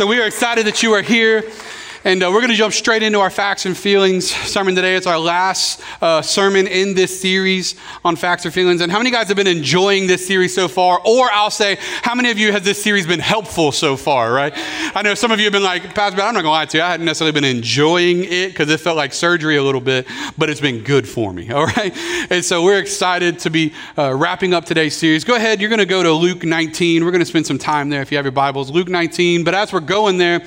So we are excited that you are here. And uh, we're going to jump straight into our facts and feelings sermon today. It's our last uh, sermon in this series on facts or feelings. And how many guys have been enjoying this series so far? Or I'll say, how many of you has this series been helpful so far, right? I know some of you have been like, Pastor, but I'm not going to lie to you. I hadn't necessarily been enjoying it because it felt like surgery a little bit, but it's been good for me, all right? And so we're excited to be uh, wrapping up today's series. Go ahead, you're going to go to Luke 19. We're going to spend some time there if you have your Bibles. Luke 19. But as we're going there,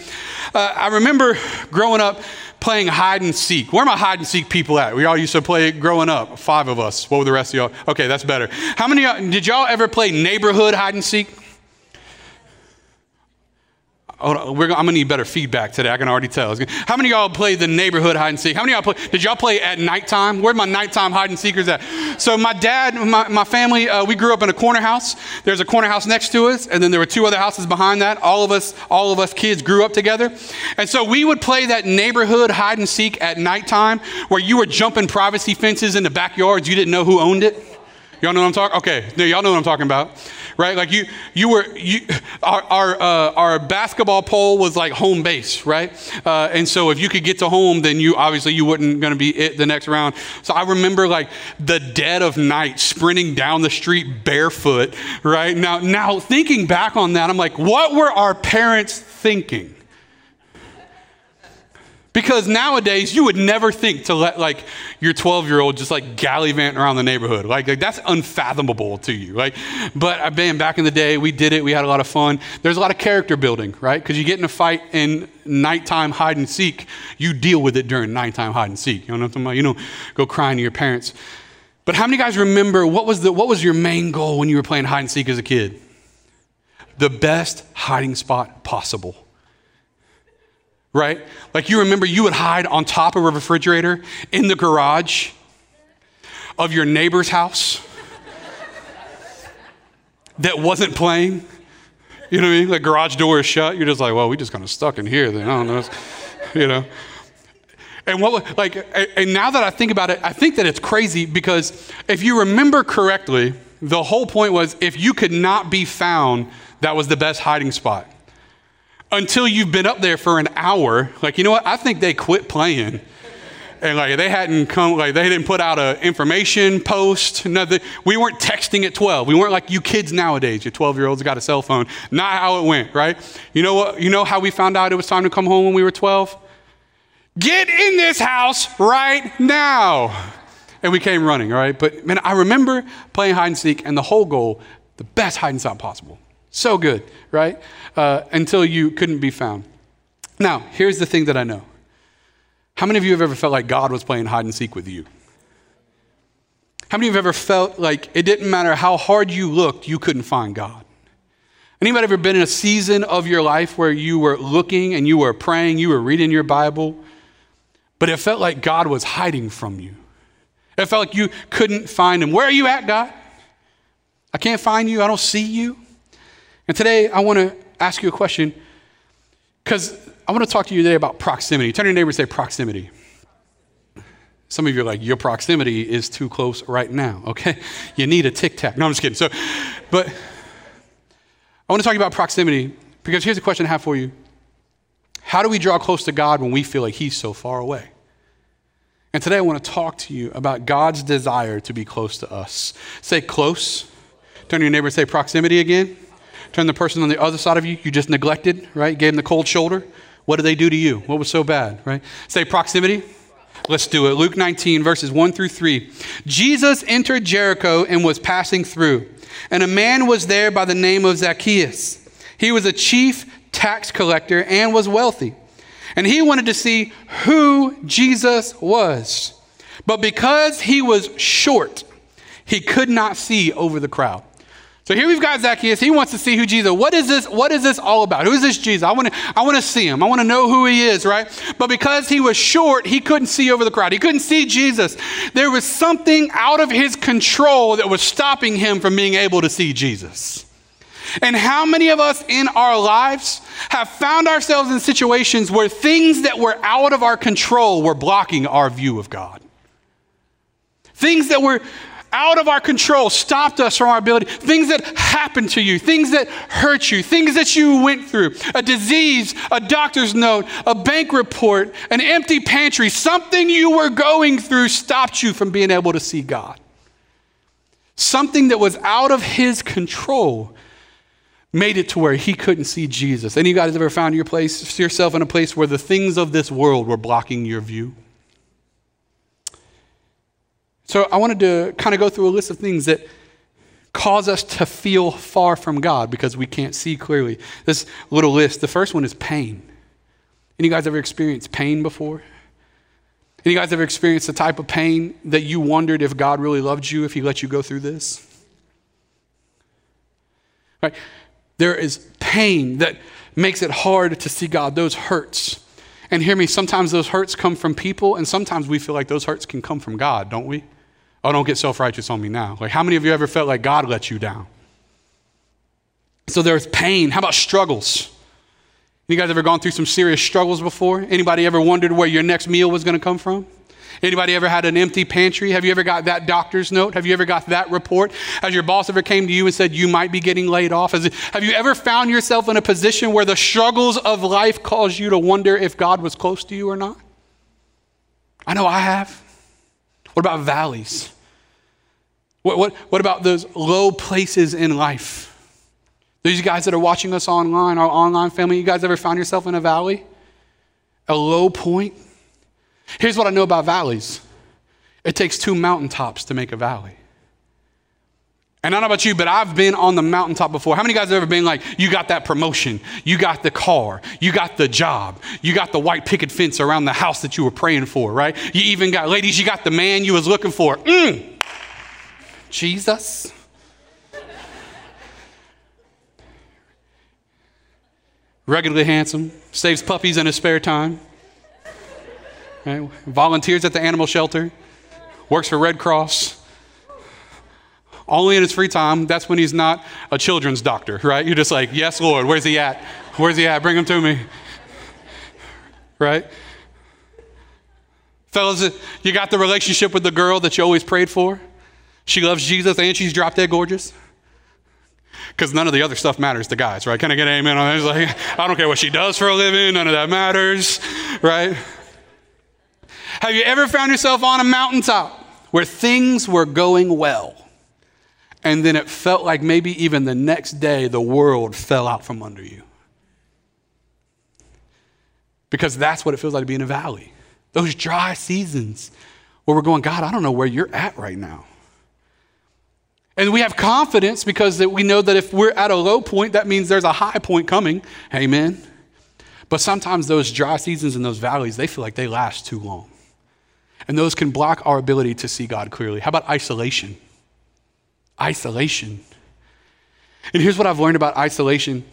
uh, I remember growing up playing hide and seek. Where are my hide and seek people at? We all used to play growing up. Five of us. What were the rest of y'all? Okay, that's better. How many did y'all ever play neighborhood hide and seek? I'm gonna need better feedback today. I can already tell. How many y'all play the neighborhood hide and seek? How many y'all play? Did y'all play at nighttime? Where my nighttime hide and seekers at? So my dad, my, my family, uh, we grew up in a corner house. There's a corner house next to us, and then there were two other houses behind that. All of us, all of us kids grew up together, and so we would play that neighborhood hide and seek at nighttime, where you were jumping privacy fences in the backyards. You didn't know who owned it. Y'all know what I'm talking? Okay, y'all know what I'm talking about right? Like you, you were, you, our, our, uh, our basketball pole was like home base, right? Uh, and so if you could get to home, then you obviously you wouldn't going to be it the next round. So I remember like the dead of night sprinting down the street barefoot, right? Now, now thinking back on that, I'm like, what were our parents thinking? Because nowadays, you would never think to let like your 12 year old just like gallivanting around the neighborhood. Like, like, that's unfathomable to you. Like, but uh, man, back in the day, we did it. We had a lot of fun. There's a lot of character building, right? Because you get in a fight in nighttime hide and seek, you deal with it during nighttime hide and seek. You know what I'm talking about? You don't go crying to your parents. But how many guys remember what was, the, what was your main goal when you were playing hide and seek as a kid? The best hiding spot possible right? Like you remember you would hide on top of a refrigerator in the garage of your neighbor's house that wasn't playing. You know what I mean? The garage door is shut. You're just like, well, we just kind of stuck in here then. I don't know. You know? And what, like, and now that I think about it, I think that it's crazy because if you remember correctly, the whole point was if you could not be found, that was the best hiding spot until you've been up there for an hour. Like, you know what? I think they quit playing. And like they hadn't come, like they didn't put out an information post. Nothing. We weren't texting at 12. We weren't like you kids nowadays. Your 12 year olds got a cell phone. Not how it went, right? You know what? You know how we found out it was time to come home when we were 12? Get in this house right now. And we came running, right? But man, I remember playing hide and seek, and the whole goal, the best hide and seek possible. So good, right? Uh, until you couldn't be found. Now, here's the thing that I know. How many of you have ever felt like God was playing hide and seek with you? How many of you have ever felt like it didn't matter how hard you looked, you couldn't find God? Anybody ever been in a season of your life where you were looking and you were praying, you were reading your Bible, but it felt like God was hiding from you? It felt like you couldn't find Him. Where are you at, God? I can't find you. I don't see you. And today I want to ask you a question because I want to talk to you today about proximity. Turn to your neighbor and say proximity. Some of you are like, your proximity is too close right now, okay? You need a tic tac. No, I'm just kidding. So, but I want to talk about proximity because here's a question I have for you How do we draw close to God when we feel like He's so far away? And today I want to talk to you about God's desire to be close to us. Say close. Turn to your neighbor and say proximity again. Turn the person on the other side of you, you just neglected, right? Gave them the cold shoulder. What did they do to you? What was so bad, right? Say proximity. Let's do it. Luke 19, verses 1 through 3. Jesus entered Jericho and was passing through, and a man was there by the name of Zacchaeus. He was a chief tax collector and was wealthy. And he wanted to see who Jesus was. But because he was short, he could not see over the crowd. So here we've got Zacchaeus. He wants to see who Jesus. What is this? What is this all about? Who is this Jesus? I want to. I want to see him. I want to know who he is, right? But because he was short, he couldn't see over the crowd. He couldn't see Jesus. There was something out of his control that was stopping him from being able to see Jesus. And how many of us in our lives have found ourselves in situations where things that were out of our control were blocking our view of God? Things that were out of our control stopped us from our ability. Things that happened to you, things that hurt you, things that you went through, a disease, a doctor's note, a bank report, an empty pantry, something you were going through stopped you from being able to see God. Something that was out of his control made it to where he couldn't see Jesus. Any of you guys ever found your place, yourself in a place where the things of this world were blocking your view? So I wanted to kind of go through a list of things that cause us to feel far from God because we can't see clearly. This little list, the first one is pain. Any guys ever experienced pain before? Any guys ever experienced the type of pain that you wondered if God really loved you if he let you go through this? Right? There is pain that makes it hard to see God, those hurts. And hear me, sometimes those hurts come from people, and sometimes we feel like those hurts can come from God, don't we? Oh, don't get self righteous on me now. Like, how many of you ever felt like God let you down? So there's pain. How about struggles? You guys ever gone through some serious struggles before? Anybody ever wondered where your next meal was going to come from? Anybody ever had an empty pantry? Have you ever got that doctor's note? Have you ever got that report? Has your boss ever came to you and said you might be getting laid off? It, have you ever found yourself in a position where the struggles of life cause you to wonder if God was close to you or not? I know I have. What about valleys? What, what, what about those low places in life? These guys that are watching us online, our online family, you guys ever found yourself in a valley? A low point? Here's what I know about valleys it takes two mountaintops to make a valley. And I don't know about you, but I've been on the mountaintop before. How many guys have ever been like, you got that promotion, you got the car, you got the job, you got the white picket fence around the house that you were praying for, right? You even got, ladies, you got the man you was looking for. Mm. Jesus. Regularly handsome, saves puppies in his spare time. Right? Volunteers at the animal shelter, works for Red Cross. Only in his free time, that's when he's not a children's doctor, right? You're just like, yes, Lord, where's he at? Where's he at? Bring him to me. Right? Fellas, you got the relationship with the girl that you always prayed for? She loves Jesus and she's drop dead gorgeous? Because none of the other stuff matters to guys, right? Can I get an amen on that? Like, I don't care what she does for a living, none of that matters, right? Have you ever found yourself on a mountaintop where things were going well? And then it felt like maybe even the next day the world fell out from under you. Because that's what it feels like to be in a valley. Those dry seasons where we're going, God, I don't know where you're at right now. And we have confidence because that we know that if we're at a low point, that means there's a high point coming. Amen. But sometimes those dry seasons and those valleys, they feel like they last too long. And those can block our ability to see God clearly. How about isolation? Isolation. And here's what I've learned about isolation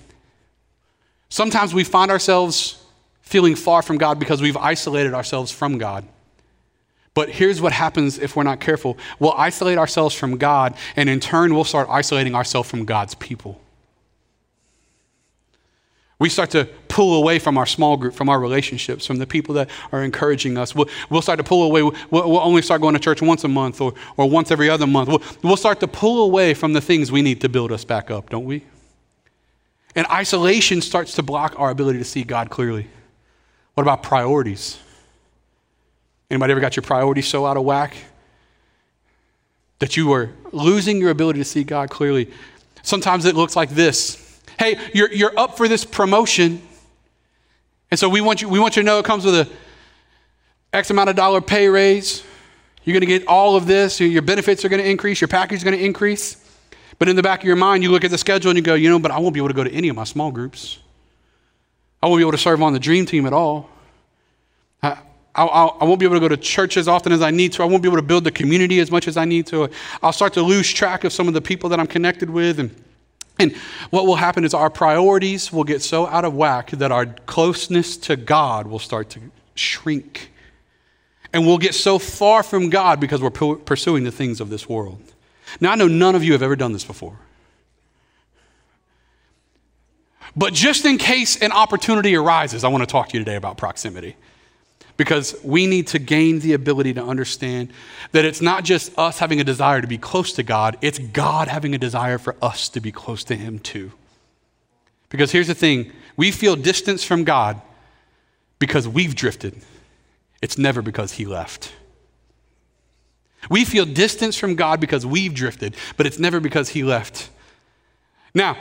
sometimes we find ourselves feeling far from God because we've isolated ourselves from God. But here's what happens if we're not careful we'll isolate ourselves from God, and in turn, we'll start isolating ourselves from God's people. We start to pull away from our small group, from our relationships, from the people that are encouraging us. We'll, we'll start to pull away. We'll, we'll, only start going to church once a month or, or once every other month. We'll, we'll start to pull away from the things we need to build us back up, don't we? And isolation starts to block our ability to see God clearly. What about priorities? Anybody ever got your priorities so out of whack that you are losing your ability to see God clearly? Sometimes it looks like this hey, you're, you're up for this promotion. And so we want you, we want you to know it comes with a X amount of dollar pay raise. You're going to get all of this. Your benefits are going to increase. Your package is going to increase. But in the back of your mind, you look at the schedule and you go, you know, but I won't be able to go to any of my small groups. I won't be able to serve on the dream team at all. I, I, I, won't be able to go to church as often as I need to. I won't be able to build the community as much as I need to. I'll start to lose track of some of the people that I'm connected with. And and what will happen is our priorities will get so out of whack that our closeness to God will start to shrink. And we'll get so far from God because we're pursuing the things of this world. Now, I know none of you have ever done this before. But just in case an opportunity arises, I want to talk to you today about proximity. Because we need to gain the ability to understand that it's not just us having a desire to be close to God, it's God having a desire for us to be close to Him too. Because here's the thing we feel distance from God because we've drifted, it's never because He left. We feel distance from God because we've drifted, but it's never because He left. Now,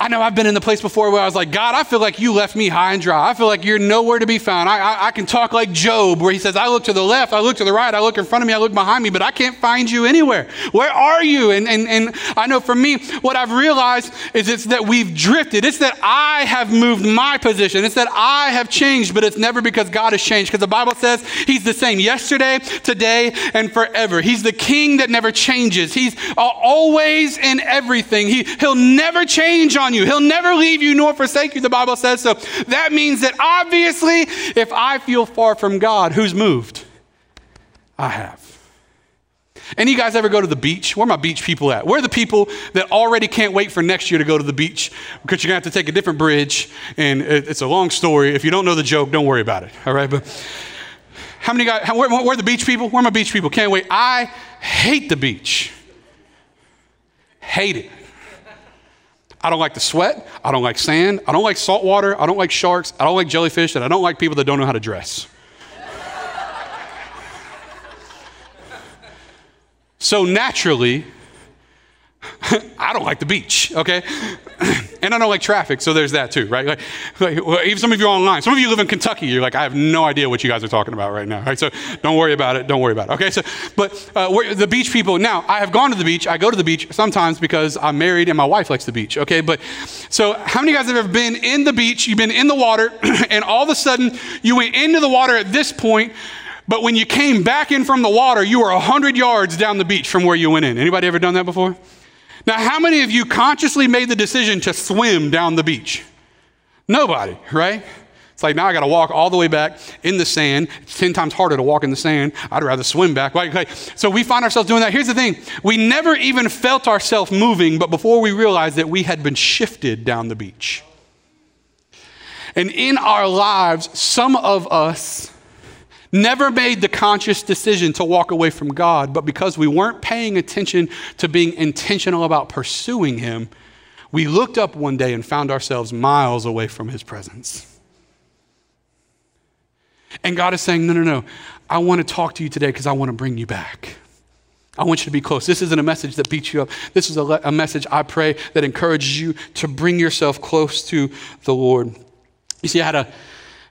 I know I've been in the place before where I was like, God, I feel like you left me high and dry. I feel like you're nowhere to be found. I, I, I, can talk like Job, where he says, I look to the left, I look to the right, I look in front of me, I look behind me, but I can't find you anywhere. Where are you? And, and, and I know for me, what I've realized is it's that we've drifted. It's that I have moved my position. It's that I have changed, but it's never because God has changed. Because the Bible says he's the same yesterday, today, and forever. He's the king that never changes. He's always in everything. He, he'll never change on on you. He'll never leave you nor forsake you, the Bible says. So that means that obviously, if I feel far from God, who's moved? I have. Any you guys ever go to the beach? Where my beach people at? Where are the people that already can't wait for next year to go to the beach because you're going to have to take a different bridge? And it's a long story. If you don't know the joke, don't worry about it. All right? But how many guys, where, where are the beach people? Where are my beach people? Can't wait. I hate the beach. Hate it. I don't like the sweat. I don't like sand. I don't like salt water. I don't like sharks. I don't like jellyfish. And I don't like people that don't know how to dress. so naturally, I don't like the beach, okay? and I don't like traffic, so there's that too, right? Like, like well, even some of you online, some of you live in Kentucky, you're like, I have no idea what you guys are talking about right now, right? So don't worry about it, don't worry about it, okay? So, but uh, the beach people, now, I have gone to the beach, I go to the beach sometimes because I'm married and my wife likes the beach, okay? But, so how many of you guys have ever been in the beach, you've been in the water, and all of a sudden you went into the water at this point, but when you came back in from the water, you were 100 yards down the beach from where you went in. Anybody ever done that before? Now, how many of you consciously made the decision to swim down the beach? Nobody, right? It's like now I got to walk all the way back in the sand. It's 10 times harder to walk in the sand. I'd rather swim back. Right? So we find ourselves doing that. Here's the thing we never even felt ourselves moving, but before we realized that we had been shifted down the beach. And in our lives, some of us never made the conscious decision to walk away from God, but because we weren't paying attention to being intentional about pursuing Him, we looked up one day and found ourselves miles away from His presence. And God is saying, No, no, no. I want to talk to you today because I want to bring you back. I want you to be close. This isn't a message that beats you up. This is a, a message I pray that encourages you to bring yourself close to the Lord. You see, I had a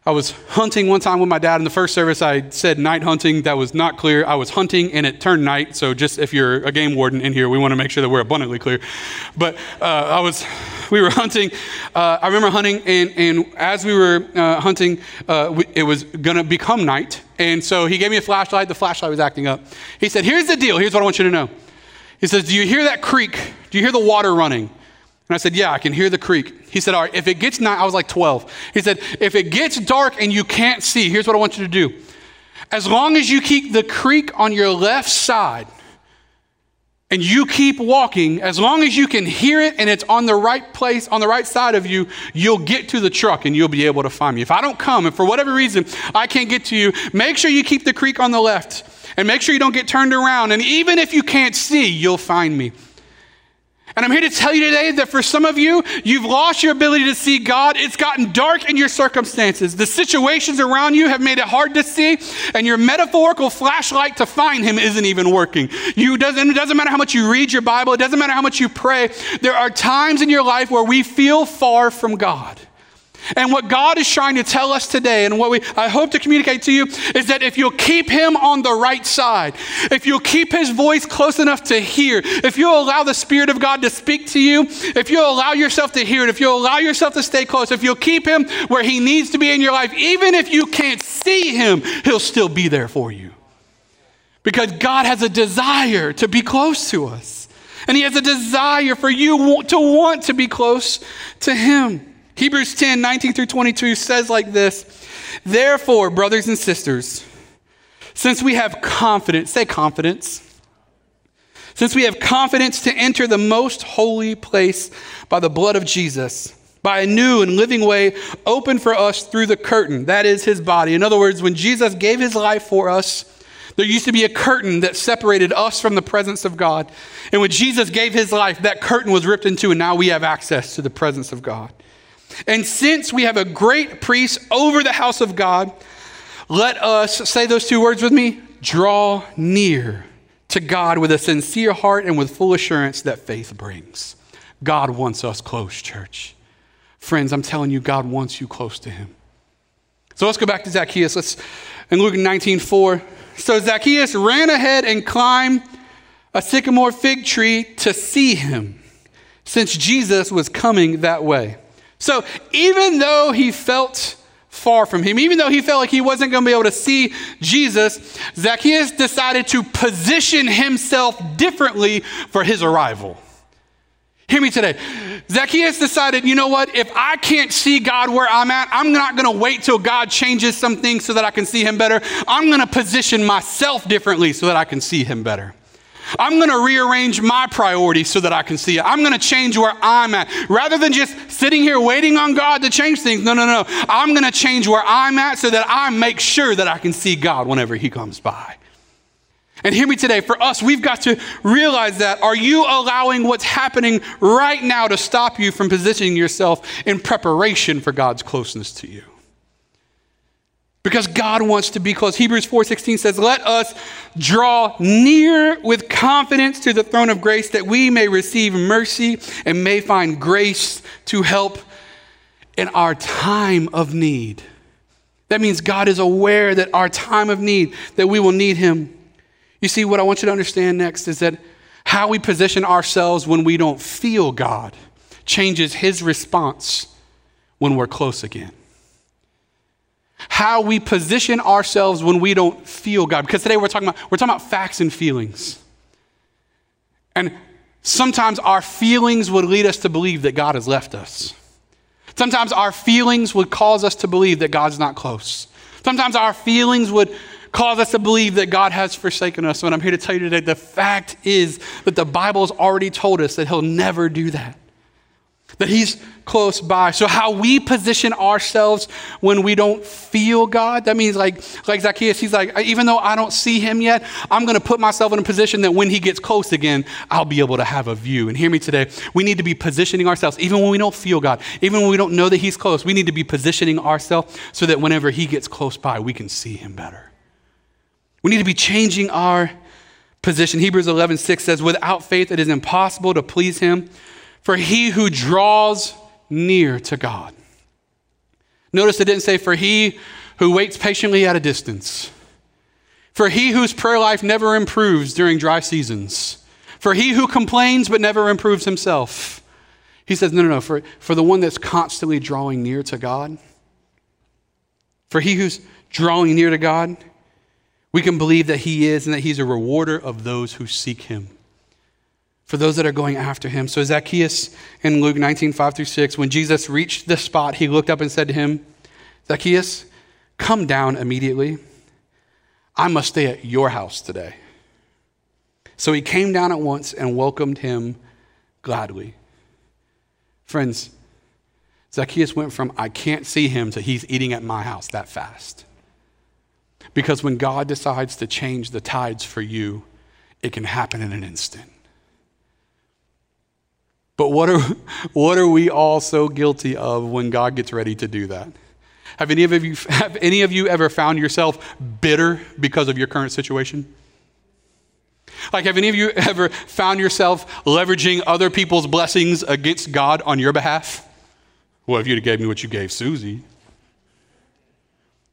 I was hunting one time with my dad in the first service. I said night hunting. That was not clear. I was hunting and it turned night. So, just if you're a game warden in here, we want to make sure that we're abundantly clear. But uh, I was, we were hunting. Uh, I remember hunting, and, and as we were uh, hunting, uh, we, it was going to become night. And so he gave me a flashlight. The flashlight was acting up. He said, Here's the deal. Here's what I want you to know. He says, Do you hear that creek? Do you hear the water running? And I said, Yeah, I can hear the creek. He said, All right, if it gets night, I was like 12. He said, If it gets dark and you can't see, here's what I want you to do. As long as you keep the creek on your left side and you keep walking, as long as you can hear it and it's on the right place, on the right side of you, you'll get to the truck and you'll be able to find me. If I don't come and for whatever reason I can't get to you, make sure you keep the creek on the left and make sure you don't get turned around. And even if you can't see, you'll find me. And I'm here to tell you today that for some of you, you've lost your ability to see God. It's gotten dark in your circumstances. The situations around you have made it hard to see, and your metaphorical flashlight to find Him isn't even working. You doesn't, it doesn't matter how much you read your Bible, it doesn't matter how much you pray. There are times in your life where we feel far from God. And what God is trying to tell us today, and what we, I hope to communicate to you, is that if you'll keep Him on the right side, if you'll keep His voice close enough to hear, if you'll allow the Spirit of God to speak to you, if you'll allow yourself to hear it, if you'll allow yourself to stay close, if you'll keep Him where He needs to be in your life, even if you can't see Him, He'll still be there for you. Because God has a desire to be close to us, and He has a desire for you to want to be close to Him. Hebrews 10 19 through 22 says like this Therefore, brothers and sisters, since we have confidence, say confidence, since we have confidence to enter the most holy place by the blood of Jesus, by a new and living way open for us through the curtain, that is his body. In other words, when Jesus gave his life for us, there used to be a curtain that separated us from the presence of God. And when Jesus gave his life, that curtain was ripped in two, and now we have access to the presence of God. And since we have a great priest over the house of God, let us say those two words with me draw near to God with a sincere heart and with full assurance that faith brings. God wants us close, church. Friends, I'm telling you, God wants you close to Him. So let's go back to Zacchaeus. Let's in Luke 19 4. So Zacchaeus ran ahead and climbed a sycamore fig tree to see him, since Jesus was coming that way. So even though he felt far from him, even though he felt like he wasn't going to be able to see Jesus, Zacchaeus decided to position himself differently for his arrival. Hear me today. Zacchaeus decided, you know what? If I can't see God where I'm at, I'm not going to wait till God changes something so that I can see him better. I'm going to position myself differently so that I can see him better. I'm going to rearrange my priorities so that I can see it. I'm going to change where I'm at. Rather than just sitting here waiting on God to change things, no, no, no. I'm going to change where I'm at so that I make sure that I can see God whenever He comes by. And hear me today, for us, we've got to realize that. Are you allowing what's happening right now to stop you from positioning yourself in preparation for God's closeness to you? Because God wants to be close. Hebrews 4:16 says, "Let us draw near with confidence to the throne of grace that we may receive mercy and may find grace to help in our time of need." That means God is aware that our time of need that we will need him. You see, what I want you to understand next is that how we position ourselves when we don't feel God changes His response when we're close again. How we position ourselves when we don't feel God. Because today we're talking about, we're talking about facts and feelings. And sometimes our feelings would lead us to believe that God has left us. Sometimes our feelings would cause us to believe that God's not close. Sometimes our feelings would cause us to believe that God has forsaken us. And I'm here to tell you today the fact is that the Bible's already told us that He'll never do that, that He's close by. So, how we position ourselves when we don't feel God, that means like, like Zacchaeus, he's like, even though I don't see Him yet, I'm going to put myself in a position that when He gets close again, I'll be able to have a view. And hear me today, we need to be positioning ourselves, even when we don't feel God, even when we don't know that He's close, we need to be positioning ourselves so that whenever He gets close by, we can see Him better. We need to be changing our position. Hebrews 11, 6 says, Without faith, it is impossible to please him, for he who draws near to God. Notice it didn't say, For he who waits patiently at a distance, for he whose prayer life never improves during dry seasons, for he who complains but never improves himself. He says, No, no, no, for, for the one that's constantly drawing near to God, for he who's drawing near to God, we can believe that He is and that He's a rewarder of those who seek Him. For those that are going after Him. So, Zacchaeus in Luke 19, 5 through 6, when Jesus reached the spot, He looked up and said to him, Zacchaeus, come down immediately. I must stay at your house today. So he came down at once and welcomed him gladly. Friends, Zacchaeus went from I can't see him to he's eating at my house that fast. Because when God decides to change the tides for you, it can happen in an instant. But what are, what are we all so guilty of when God gets ready to do that? Have any of you, have any of you ever found yourself bitter because of your current situation? Like, have any of you ever found yourself leveraging other people's blessings against God on your behalf? Well, if you'd have gave me what you gave Susie,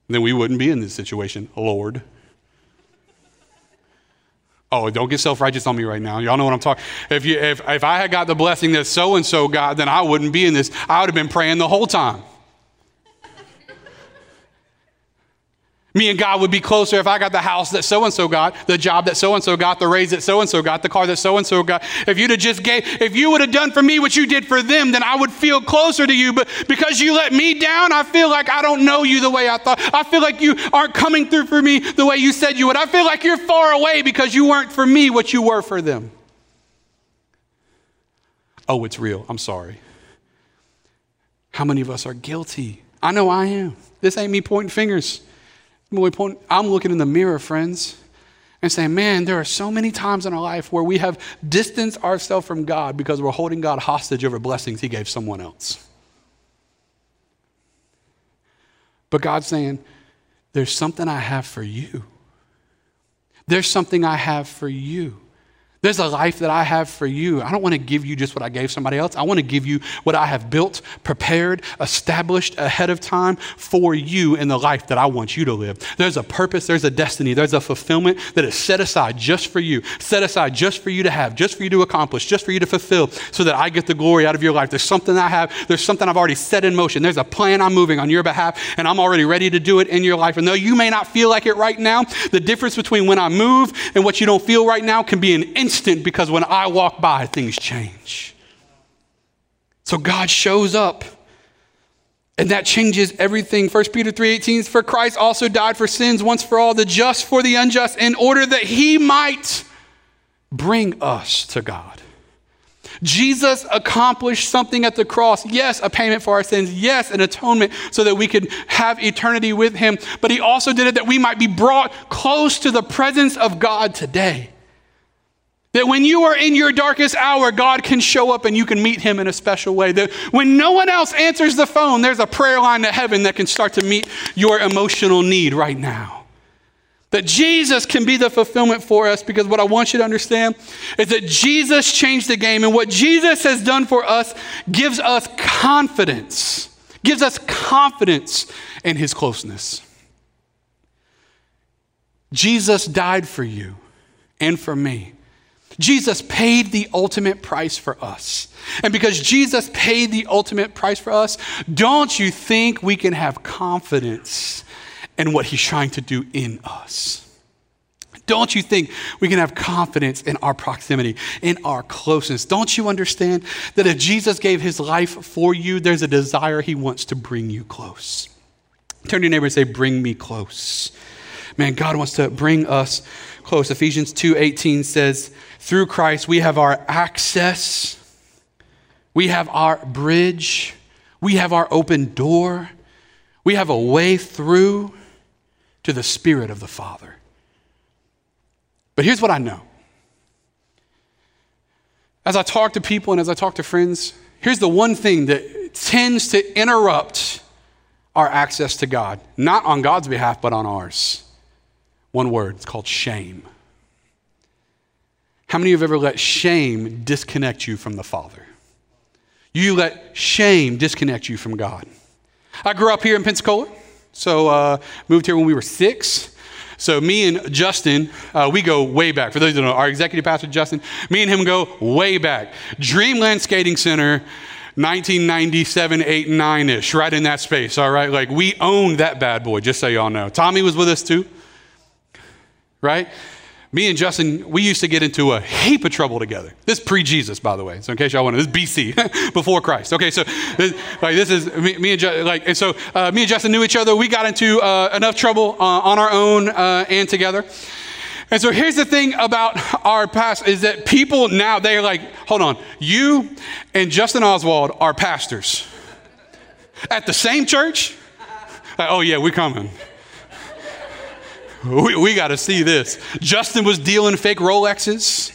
then we wouldn't be in this situation, Lord. Oh, don't get self righteous on me right now. Y'all know what I'm talking. If you if if I had got the blessing that so and so got, then I wouldn't be in this. I would have been praying the whole time. Me and God would be closer if I got the house that so and so got, the job that so and so got, the raise that so and so got, the car that so and so got. If you'd have just gave, if you would have done for me what you did for them, then I would feel closer to you. But because you let me down, I feel like I don't know you the way I thought. I feel like you aren't coming through for me the way you said you would. I feel like you're far away because you weren't for me what you were for them. Oh, it's real. I'm sorry. How many of us are guilty? I know I am. This ain't me pointing fingers. I'm looking in the mirror, friends, and saying, man, there are so many times in our life where we have distanced ourselves from God because we're holding God hostage over blessings He gave someone else. But God's saying, there's something I have for you. There's something I have for you. There's a life that I have for you. I don't want to give you just what I gave somebody else. I want to give you what I have built, prepared, established ahead of time for you in the life that I want you to live. There's a purpose, there's a destiny, there's a fulfillment that is set aside just for you, set aside just for you to have, just for you to accomplish, just for you to fulfill, so that I get the glory out of your life. There's something I have, there's something I've already set in motion. There's a plan I'm moving on your behalf, and I'm already ready to do it in your life. And though you may not feel like it right now, the difference between when I move and what you don't feel right now can be an instant instant because when I walk by, things change. So God shows up. And that changes everything. 1 Peter 3:18 for Christ also died for sins once for all, the just for the unjust in order that he might bring us to God. Jesus accomplished something at the cross. Yes, a payment for our sins. Yes, an atonement so that we could have eternity with him. But he also did it that we might be brought close to the presence of God today. That when you are in your darkest hour, God can show up and you can meet him in a special way. That when no one else answers the phone, there's a prayer line to heaven that can start to meet your emotional need right now. That Jesus can be the fulfillment for us because what I want you to understand is that Jesus changed the game and what Jesus has done for us gives us confidence, gives us confidence in his closeness. Jesus died for you and for me. Jesus paid the ultimate price for us. And because Jesus paid the ultimate price for us, don't you think we can have confidence in what he's trying to do in us? Don't you think we can have confidence in our proximity, in our closeness? Don't you understand that if Jesus gave his life for you, there's a desire he wants to bring you close? Turn to your neighbor and say, Bring me close. Man, God wants to bring us close. Ephesians 2:18 says, "Through Christ we have our access, we have our bridge, we have our open door, we have a way through to the spirit of the Father." But here's what I know. As I talk to people and as I talk to friends, here's the one thing that tends to interrupt our access to God, not on God's behalf, but on ours. One word, it's called shame. How many of you have ever let shame disconnect you from the Father? You let shame disconnect you from God. I grew up here in Pensacola, so uh, moved here when we were six. So me and Justin, uh, we go way back. For those who don't know, our executive pastor Justin, me and him go way back. Dreamland Skating Center, 1997, 8, 9 ish, right in that space. All right, like we owned that bad boy. Just so y'all know. Tommy was with us too right? Me and Justin, we used to get into a heap of trouble together. This pre Jesus, by the way. So in case y'all want to, this is BC, before Christ. Okay, so this, like this is me, me and Justin, like, and so uh, me and Justin knew each other. We got into uh, enough trouble uh, on our own uh, and together. And so here's the thing about our past is that people now they're like, hold on, you and Justin Oswald are pastors at the same church. Like, oh yeah, we're coming. We, we got to see this. Justin was dealing fake Rolexes.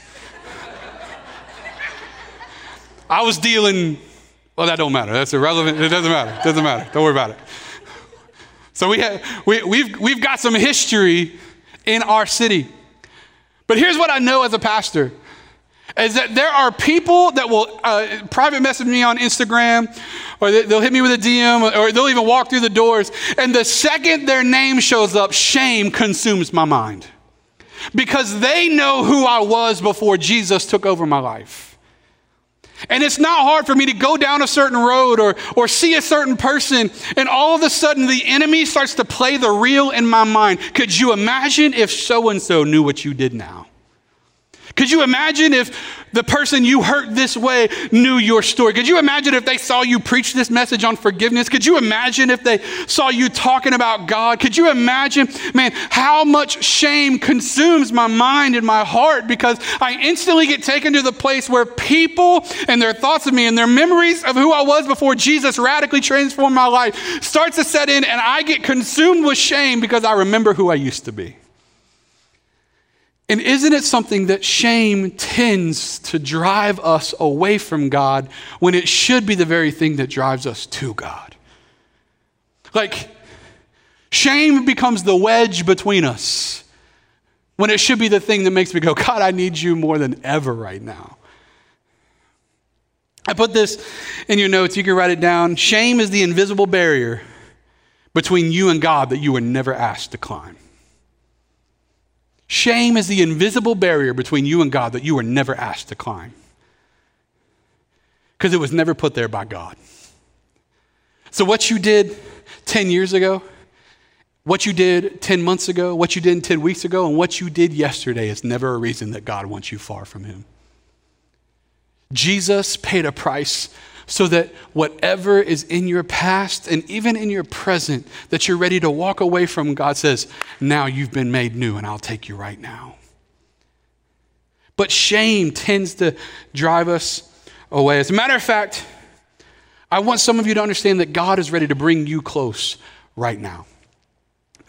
I was dealing, well, that don't matter. That's irrelevant. It doesn't matter. It doesn't matter. Don't worry about it. So we have, we, we've, we've got some history in our city. But here's what I know as a pastor is that there are people that will uh, private message me on Instagram, or they, will hit me with a DM, or they'll even walk through the doors. And the second their name shows up, shame consumes my mind because they know who I was before Jesus took over my life. And it's not hard for me to go down a certain road or, or see a certain person, and all of a sudden the enemy starts to play the reel in my mind. Could you imagine if so and so knew what you did now? Could you imagine if the person you hurt this way knew your story? Could you imagine if they saw you preach this message on forgiveness? Could you imagine if they saw you talking about God? Could you imagine, man, how much shame consumes my mind and my heart because I instantly get taken to the place where people and their thoughts of me and their memories of who I was before Jesus radically transformed my life starts to set in and I get consumed with shame because I remember who I used to be. And isn't it something that shame tends to drive us away from God when it should be the very thing that drives us to God? Like, shame becomes the wedge between us when it should be the thing that makes me go, God, I need you more than ever right now. I put this in your notes, you can write it down. Shame is the invisible barrier between you and God that you were never asked to climb. Shame is the invisible barrier between you and God that you were never asked to climb. Because it was never put there by God. So, what you did 10 years ago, what you did 10 months ago, what you did 10 weeks ago, and what you did yesterday is never a reason that God wants you far from Him. Jesus paid a price so that whatever is in your past and even in your present that you're ready to walk away from, God says, Now you've been made new, and I'll take you right now. But shame tends to drive us away. As a matter of fact, I want some of you to understand that God is ready to bring you close right now.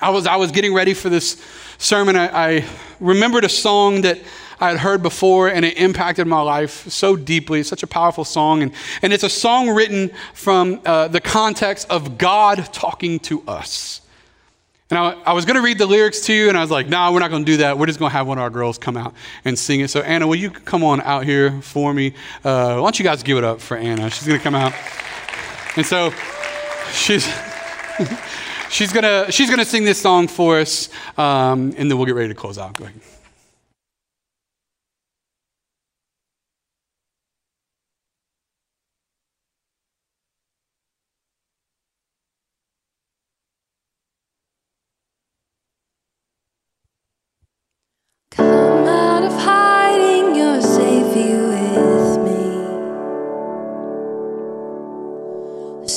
I was, I was getting ready for this sermon. I, I remembered a song that I had heard before, and it impacted my life so deeply. It's such a powerful song. And, and it's a song written from uh, the context of God talking to us. And I, I was going to read the lyrics to you, and I was like, nah, we're not going to do that. We're just going to have one of our girls come out and sing it. So, Anna, will you come on out here for me? Uh, why don't you guys give it up for Anna? She's going to come out. And so she's. she's gonna she's gonna sing this song for us, um, and then we'll get ready to close out. Go ahead.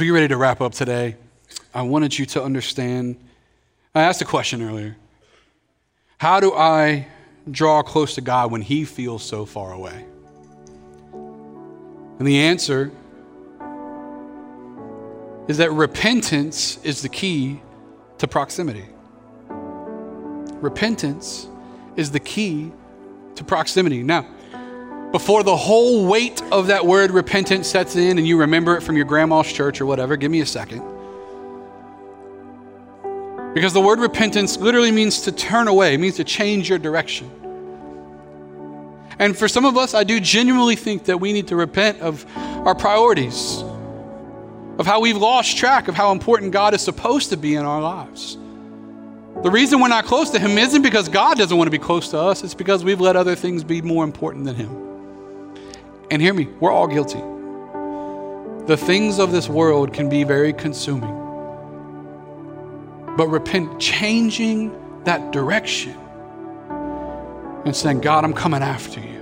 we get ready to wrap up today, I wanted you to understand. I asked a question earlier How do I draw close to God when He feels so far away? And the answer is that repentance is the key to proximity. Repentance is the key to proximity. Now, before the whole weight of that word repentance sets in and you remember it from your grandma's church or whatever, give me a second. Because the word repentance literally means to turn away, it means to change your direction. And for some of us, I do genuinely think that we need to repent of our priorities, of how we've lost track of how important God is supposed to be in our lives. The reason we're not close to Him isn't because God doesn't want to be close to us, it's because we've let other things be more important than Him. And hear me, we're all guilty. The things of this world can be very consuming. But repent, changing that direction and saying, God, I'm coming after you.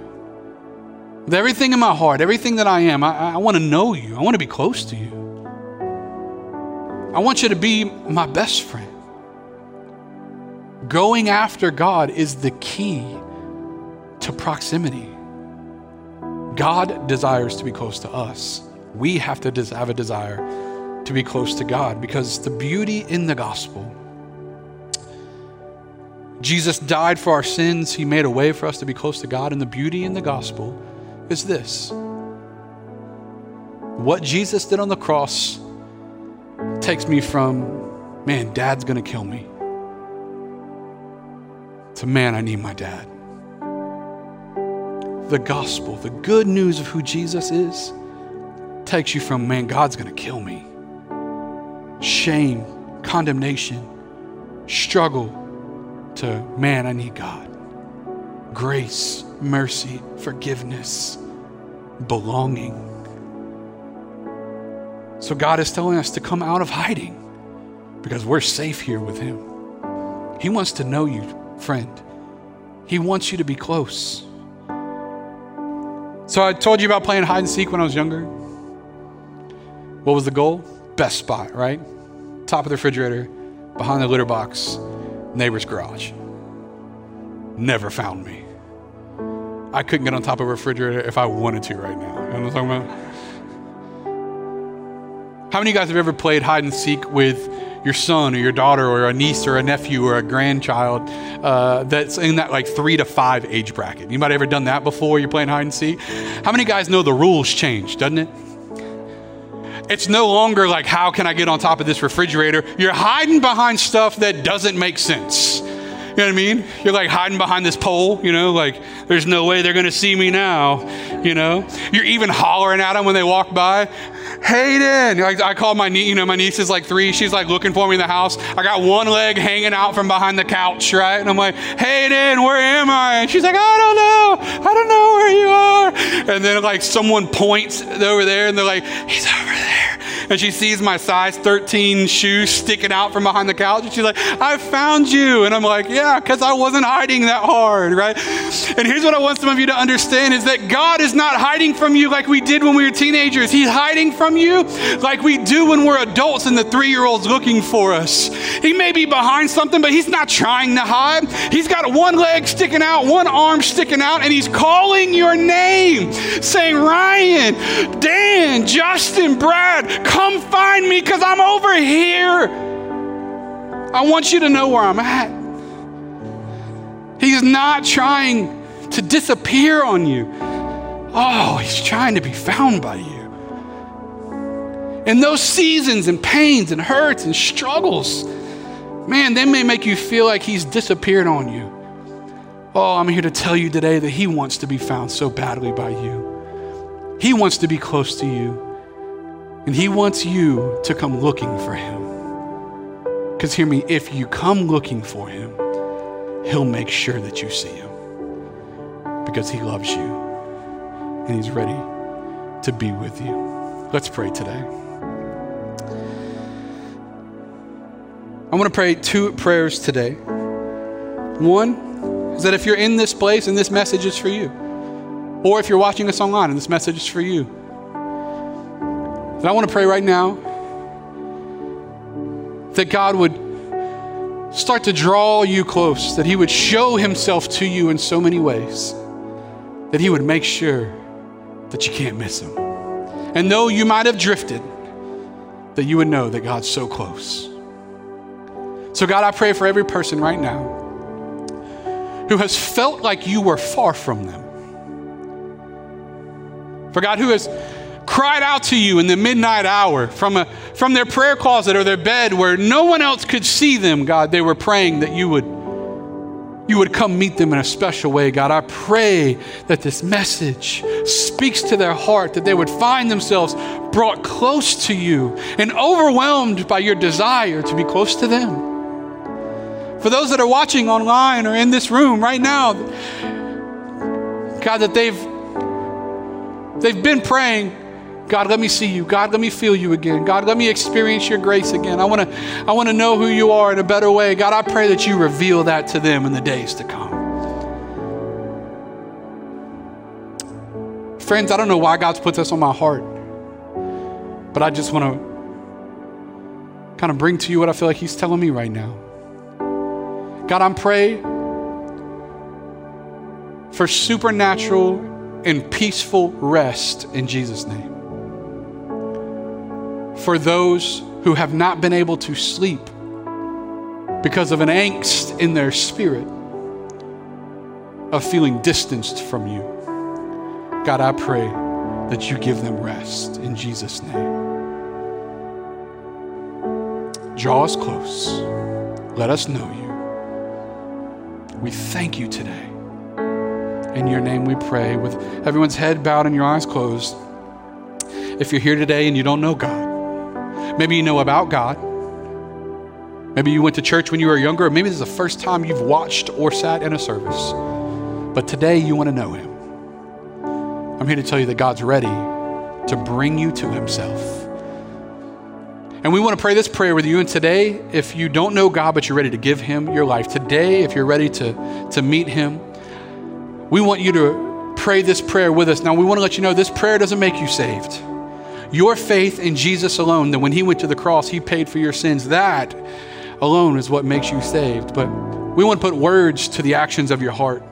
With everything in my heart, everything that I am, I, I want to know you. I want to be close to you. I want you to be my best friend. Going after God is the key to proximity. God desires to be close to us. We have to have a desire to be close to God because the beauty in the gospel. Jesus died for our sins. He made a way for us to be close to God. And the beauty in the gospel is this what Jesus did on the cross takes me from, man, dad's to kill me, to, man, I need my dad. The gospel, the good news of who Jesus is, takes you from, man, God's going to kill me, shame, condemnation, struggle, to, man, I need God. Grace, mercy, forgiveness, belonging. So God is telling us to come out of hiding because we're safe here with Him. He wants to know you, friend. He wants you to be close. So I told you about playing hide and seek when I was younger. What was the goal? Best spot, right? Top of the refrigerator, behind the litter box, neighbor's garage. Never found me. I couldn't get on top of a refrigerator if I wanted to right now. You know what I'm talking about? How many of you guys have ever played hide and seek with your son or your daughter or a niece or a nephew or a grandchild uh, that's in that like three to five age bracket? Anybody ever done that before? You're playing hide and seek. How many guys know the rules change, doesn't it? It's no longer like, how can I get on top of this refrigerator? You're hiding behind stuff that doesn't make sense. You know what I mean? You're like hiding behind this pole, you know, like there's no way they're going to see me now, you know? You're even hollering at them when they walk by. Hayden, I, I call my niece, you know, my niece is like three. She's like looking for me in the house. I got one leg hanging out from behind the couch, right? And I'm like, Hayden, where am I? And she's like, I don't know. I don't know where you are. And then like someone points over there and they're like, he's over there and she sees my size 13 shoes sticking out from behind the couch. And she's like, I found you. And I'm like, yeah, because I wasn't hiding that hard, right? And here's what I want some of you to understand is that God is not hiding from you like we did when we were teenagers. He's hiding from you like we do when we're adults and the three year old's looking for us. He may be behind something, but he's not trying to hide. He's got one leg sticking out, one arm sticking out, and he's calling your name, saying, Ryan, Dan, Justin, Brad, come find me because I'm over here. I want you to know where I'm at. He's not trying to disappear on you. Oh, he's trying to be found by you. In those seasons and pains and hurts and struggles, man, they may make you feel like he's disappeared on you. Oh, I'm here to tell you today that he wants to be found so badly by you. He wants to be close to you. And He wants you to come looking for Him. Because hear me, if you come looking for Him, He'll make sure that you see Him. Because He loves you and He's ready to be with you. Let's pray today. I want to pray two prayers today. One is that if you're in this place and this message is for you, or if you're watching us online and this message is for you, And I want to pray right now that God would start to draw you close, that He would show Himself to you in so many ways, that He would make sure that you can't miss Him. And though you might have drifted, that you would know that God's so close. So, God, I pray for every person right now who has felt like you were far from them. For God, who has cried out to you in the midnight hour from, a, from their prayer closet or their bed where no one else could see them, God, they were praying that you would, you would come meet them in a special way, God. I pray that this message speaks to their heart, that they would find themselves brought close to you and overwhelmed by your desire to be close to them. For those that are watching online or in this room right now, God, that they've they've been praying God, let me see you. God, let me feel you again. God, let me experience your grace again. I want to I want to know who you are in a better way. God, I pray that you reveal that to them in the days to come. Friends, I don't know why God's put this on my heart, but I just want to kind of bring to you what I feel like He's telling me right now. God, I'm praying for supernatural and peaceful rest in Jesus' name for those who have not been able to sleep because of an angst in their spirit of feeling distanced from you. God, I pray that you give them rest in Jesus' name. Draw us close. Let us know you. We thank you today. In your name we pray, with everyone's head bowed and your eyes closed. If you're here today and you don't know God, Maybe you know about God. Maybe you went to church when you were younger, or maybe this is the first time you've watched or sat in a service. But today you want to know Him. I'm here to tell you that God's ready to bring you to Himself. And we want to pray this prayer with you. And today, if you don't know God, but you're ready to give Him your life, today, if you're ready to, to meet Him, we want you to pray this prayer with us. Now, we want to let you know this prayer doesn't make you saved. Your faith in Jesus alone, that when He went to the cross, He paid for your sins, that alone is what makes you saved. But we want to put words to the actions of your heart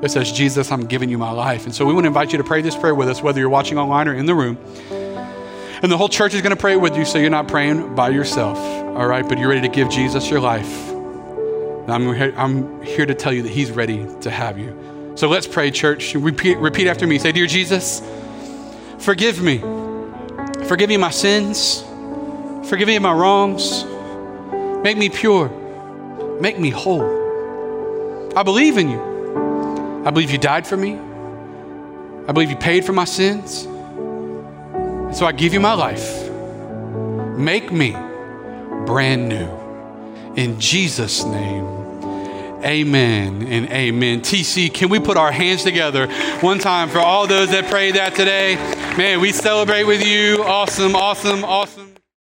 that says, Jesus, I'm giving you my life. And so we want to invite you to pray this prayer with us, whether you're watching online or in the room. And the whole church is going to pray with you, so you're not praying by yourself, all right? But you're ready to give Jesus your life. I'm here, I'm here to tell you that He's ready to have you. So let's pray, church. Repeat, repeat after me. Say, Dear Jesus, forgive me Forgive me my sins. Forgive me my wrongs. Make me pure. Make me whole. I believe in you. I believe you died for me. I believe you paid for my sins. And so I give you my life. Make me brand new. In Jesus' name. Amen and amen. TC, can we put our hands together one time for all those that prayed that today? Man, we celebrate with you. Awesome, awesome, awesome.